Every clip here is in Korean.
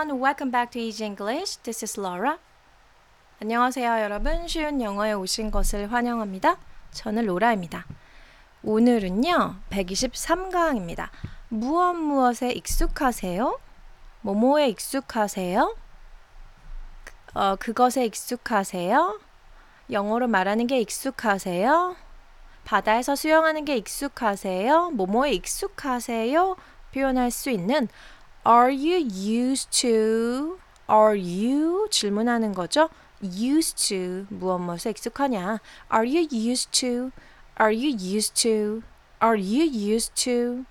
everyone. Welcome back to Easy English. This is Laura. 안녕하세요, 여러분. 쉬운 영어에 오신 것을 환영합니다. 저는 로라입니다. 오늘은요, 123강입니다. 무엇 무엇에 익숙하세요? 뭐뭐에 익숙하세요? 어, 그것에 익숙하세요? 영어로 말하는 게 익숙하세요? 바다에서 수영하는 게 익숙하세요? 뭐뭐에 익숙하세요? 표현할 수 있는 Are you used to? Are you? 질문하는 거죠. Used to 무엇 무엇에 익숙하냐? Are you used to? Are you used to? Are you used to?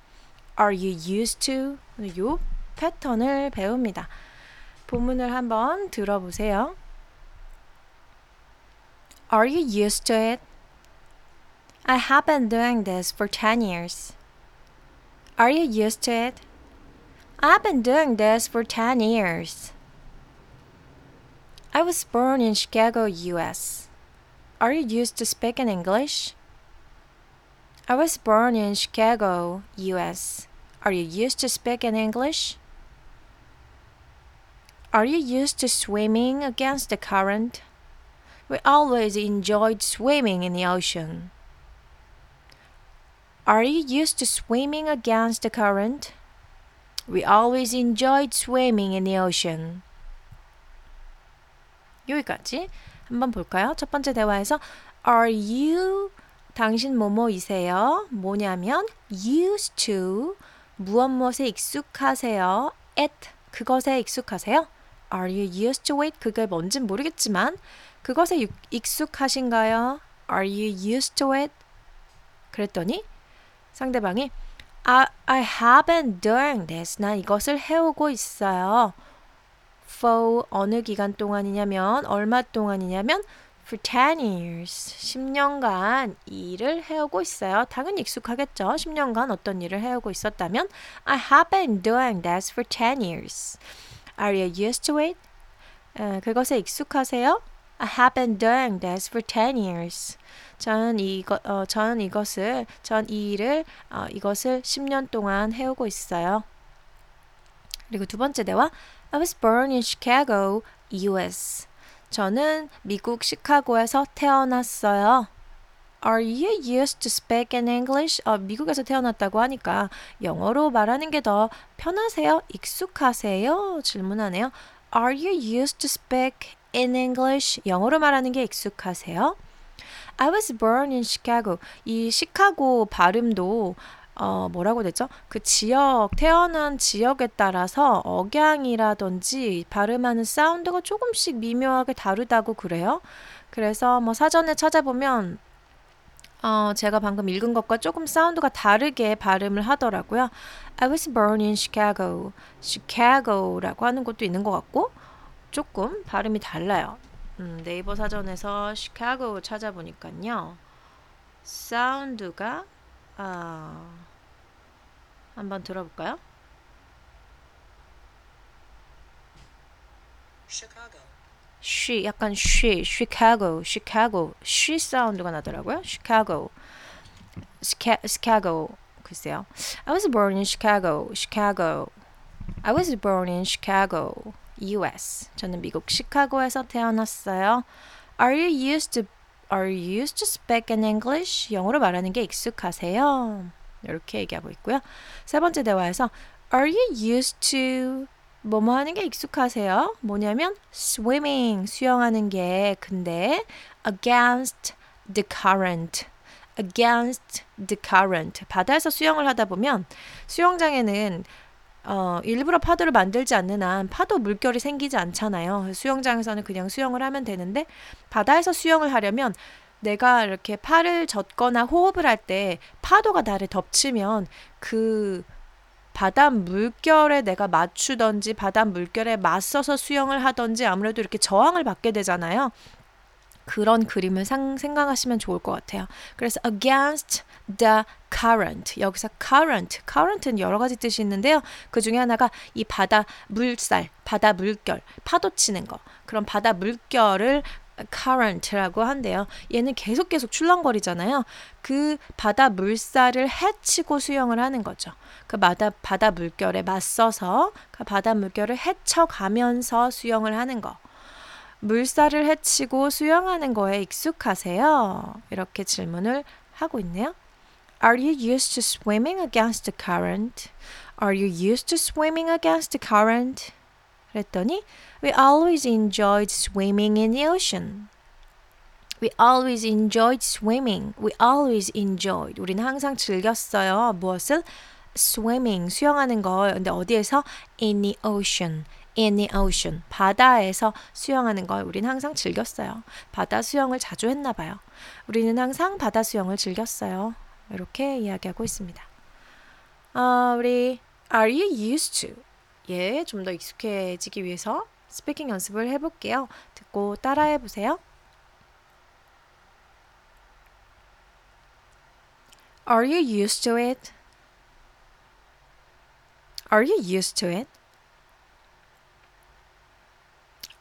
Are you used to? 요 패턴을 배웁니다. 본문을 한번 들어보세요. Are you used to it? I have been doing this for 10 years. Are you used to it? I've been doing this for 10 years. I was born in Chicago, US. Are you used to speaking English? I was born in Chicago, US. Are you used to speaking English? Are you used to swimming against the current? We always enjoyed swimming in the ocean. Are you used to swimming against the current? We always enjoyed swimming in the ocean. 여기까지 한번 볼까요? 첫 번째 대화에서 Are you 당신 뭐뭐이세요? 뭐냐면 used to 무엇 무엇에 익숙하세요? at 그것에 익숙하세요? Are you used to it? 그게 뭔진 모르겠지만 그것에 익숙하신가요? Are you used to it? 그랬더니 상대방이 I, I have been doing this. 난 이것을 해오고 있어요. For 어느 기간 동안이냐면 얼마 동안이냐면 for 10 years. 10년간 일을 해오고 있어요. 당연히 익숙하겠죠. 10년간 어떤 일을 해오고 있었다면 I have been doing this for 10 years. Are you used to it? 에, 그것에 익숙하세요? I have been doing this for 10 years. 저는 이거 어, 저는 이것을 전 이 일을 어, 이것을 10년 동안 해오고 있어요. 그리고 두 번째 대화 I was born in Chicago, US. 저는 미국 시카고에서 태어났어요. Are you used to speak in English? 어, 미국에서 태어났다고 하니까 영어로 말하는 게 더 편하세요? 익숙하세요? 질문하네요. Are you used to speak in English? 영어로 말하는 게 익숙하세요? I was born in Chicago. 이 시카고 발음도 어, 뭐라고 되죠? 그 지역, 태어난 지역에 따라서 억양이라든지 발음하는 사운드가 조금씩 미묘하게 다르다고 그래요. 그래서 뭐 사전에 찾아보면 어, 제가 방금 읽은 것과 조금 사운드가 다르게 발음을 하더라고요. I was born in Chicago. Chicago라고 하는 것도 있는 것 같고 조금 발음이 달라요. 음, 네이버 사전에서 시카고 찾아보니까요. 사운드가 아, 한번 들어볼까요? Chicago. 쉬 약간 쉬 시카고 시카고 쉬 사운드가 나더라고요. 시카고 시카 시카고 글쎄요. I was born in Chicago. Chicago. I was born in Chicago. US. 저는 미국 시카고에서 태어났어요. Are you used to Are you used to speak in English? 영어로 말하는 게 익숙하세요? 이렇게 얘기하고 있고요. 세 번째 대화에서 Are you used to 뭐뭐 하는 게 익숙하세요? 뭐냐면 swimming 수영하는 게 근데 against the current against the current 바다에서 수영을 하다 보면 수영장에는 어, 일부러 파도를 만들지 않는 한 파도 물결이 생기지 않잖아요. 수영장에서는 그냥 수영을 하면 되는데 바다에서 수영을 하려면 내가 이렇게 팔을 젓거나 호흡을 할 때 파도가 나를 덮치면 그 바다 물결에 내가 맞추던지 바다 물결에 맞서서 수영을 하던지 아무래도 이렇게 저항을 받게 되잖아요. 그런 그림을 상, 생각하시면 좋을 것 같아요. 그래서 against the current 여기서 current current는 여러 가지 뜻이 있는데요. 그 중에 하나가 이 바다 물살, 바다 물결, 파도 치는 거 그런 바다 물결을 current라고 한대요. 얘는 계속 계속 출렁거리잖아요. 그 바다 물살을 헤치고 수영을 하는 거죠. 그 바다, 바다 물결에 맞서서 그 바다 물결을 헤쳐 가면서 수영을 하는 거. 물살을 헤치고 수영하는 거에 익숙하세요? 이렇게 질문을 하고 있네요. Are you used to swimming against the current? Are you used to swimming against the current? 그랬더니 We always enjoyed swimming in the ocean. We always enjoyed swimming. We always enjoyed. 우리는 항상 즐겼어요. 무엇을? swimming, 수영하는 거. 근데 어디에서? in the ocean. in the ocean. 바다에서 수영하는 걸 우리는 항상 즐겼어요. 바다 수영을 자주 했나 봐요. 우리는 항상 바다 수영을 즐겼어요. 이렇게 이야기하고 있습니다. 어, 우리 are you used to? 예, 좀 더 익숙해지기 위해서 스피킹 연습을 해볼게요. 듣고 따라해 보세요. Are you used to it? Are you used to it?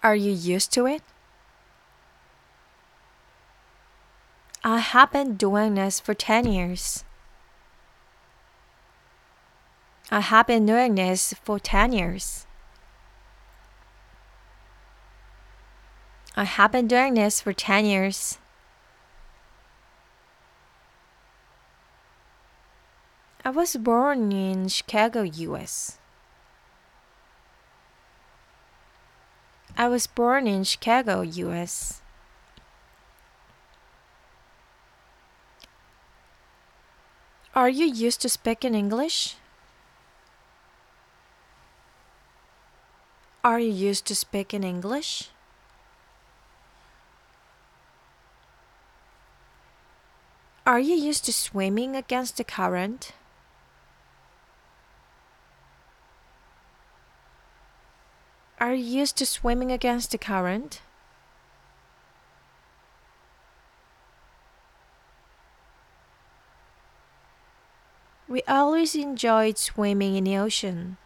Are you used to it? I have been doing this for 10 years. I have been doing this for 10 years. I have been doing this for 10 years. I was born in Chicago, US. I was born in Chicago, US. Are you used to speaking English? Are you used to speaking English? Are you used to swimming against the current? Are you used to swimming against the current? We always enjoyed swimming in the ocean.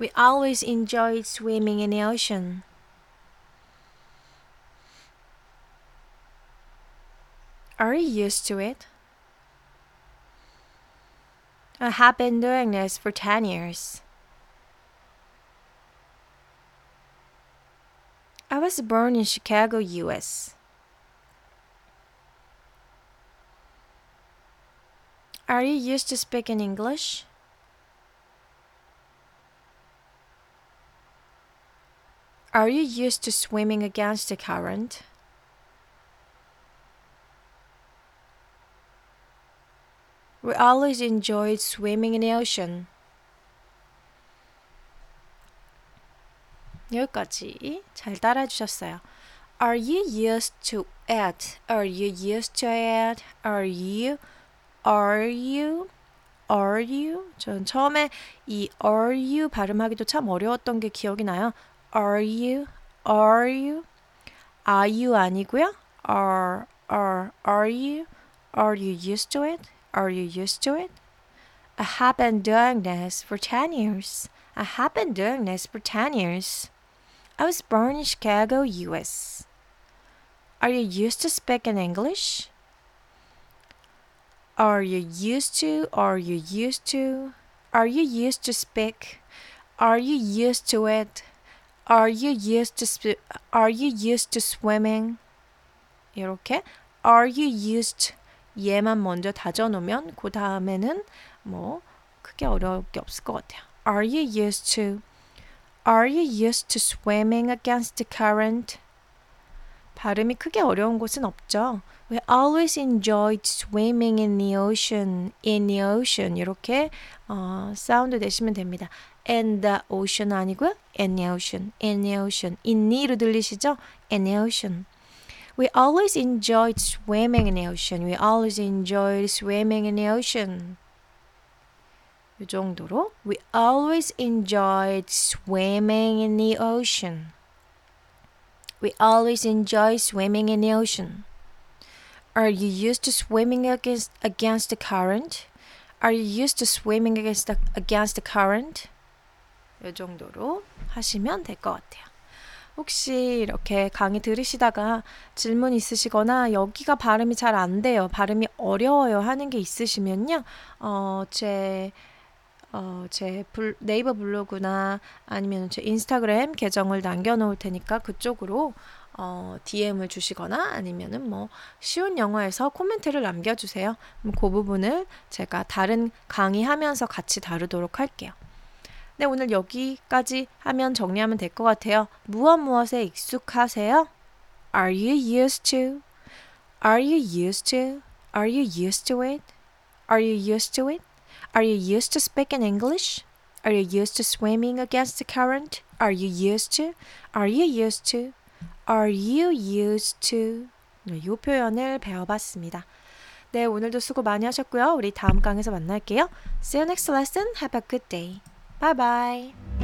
We always enjoyed swimming in the ocean. Are you used to it? I have been doing this for 10 years. I was born in Chicago, US. Are you used to speaking English? Are you used to swimming against the current? We always enjoyed swimming in the ocean. 여기까지 잘 따라해 주셨어요. Are you used to it? Are you used to it? Are you? Are you? Are you? 전 처음에 이 are you 발음하기도 참 어려웠던 게 기억이 나요. Are you? Are you? Are you 아니고요. Are, are, are you? Are you used to it? Are you used to it? I have been doing this for 10 years. I have been doing this for 10 years. I was born in Chicago, US. Are you used to speaking English? Are you used to? Are you used to? Are you used to speak? Are you used to it? Are you used to sp- Are you used to swimming? 이렇게 Are you used 얘만 먼저 다져놓으면 그 다음에는 뭐 크게 어려울 게 없을 것 같아요. Are you used to? Are you used to swimming against the current? 발음이 크게 어려운 곳은 없죠. We always enjoyed swimming in the ocean, in the ocean 이렇게 어, 사운드 내시면 됩니다. in the ocean 아니고요. in the ocean, in the ocean, in the로 들리시죠? in the ocean. We always enjoyed swimming in the ocean. We always enjoyed swimming in the ocean. 이 정도로 We always enjoyed swimming in the ocean. We always enjoy swimming in the ocean. Are you used to swimming against against the current? Are you used to swimming against the, against the current? 이 정도로 하시면 될 것 같아요. 혹시 이렇게 강의 들으시다가 질문 있으시거나 여기가 발음이 잘 안 돼요. 발음이 어려워요 하는 게 있으시면요. 어, 제 어, 제 블, 네이버 블로그나 아니면 제 인스타그램 계정을 남겨놓을 테니까 그쪽으로 어, DM을 주시거나 아니면은 뭐 쉬운 영어에서 코멘트를 남겨주세요. 그 부분을 제가 다른 강의하면서 같이 다루도록 할게요. 네, 오늘 여기까지 하면 정리하면 될 것 같아요. 무엇 무엇에 익숙하세요? Are you used to? Are you used to? Are you used to it? Are you used to it? Are you used to speaking English? Are you used to swimming against the current? Are you used to? Are you used to? Are you used to? 네, 이 표현을 배워봤습니다. 네, 오늘도 수고 많이 하셨고요. 우리 다음 강에서 만날게요. See you next lesson. Have a good day. Bye bye.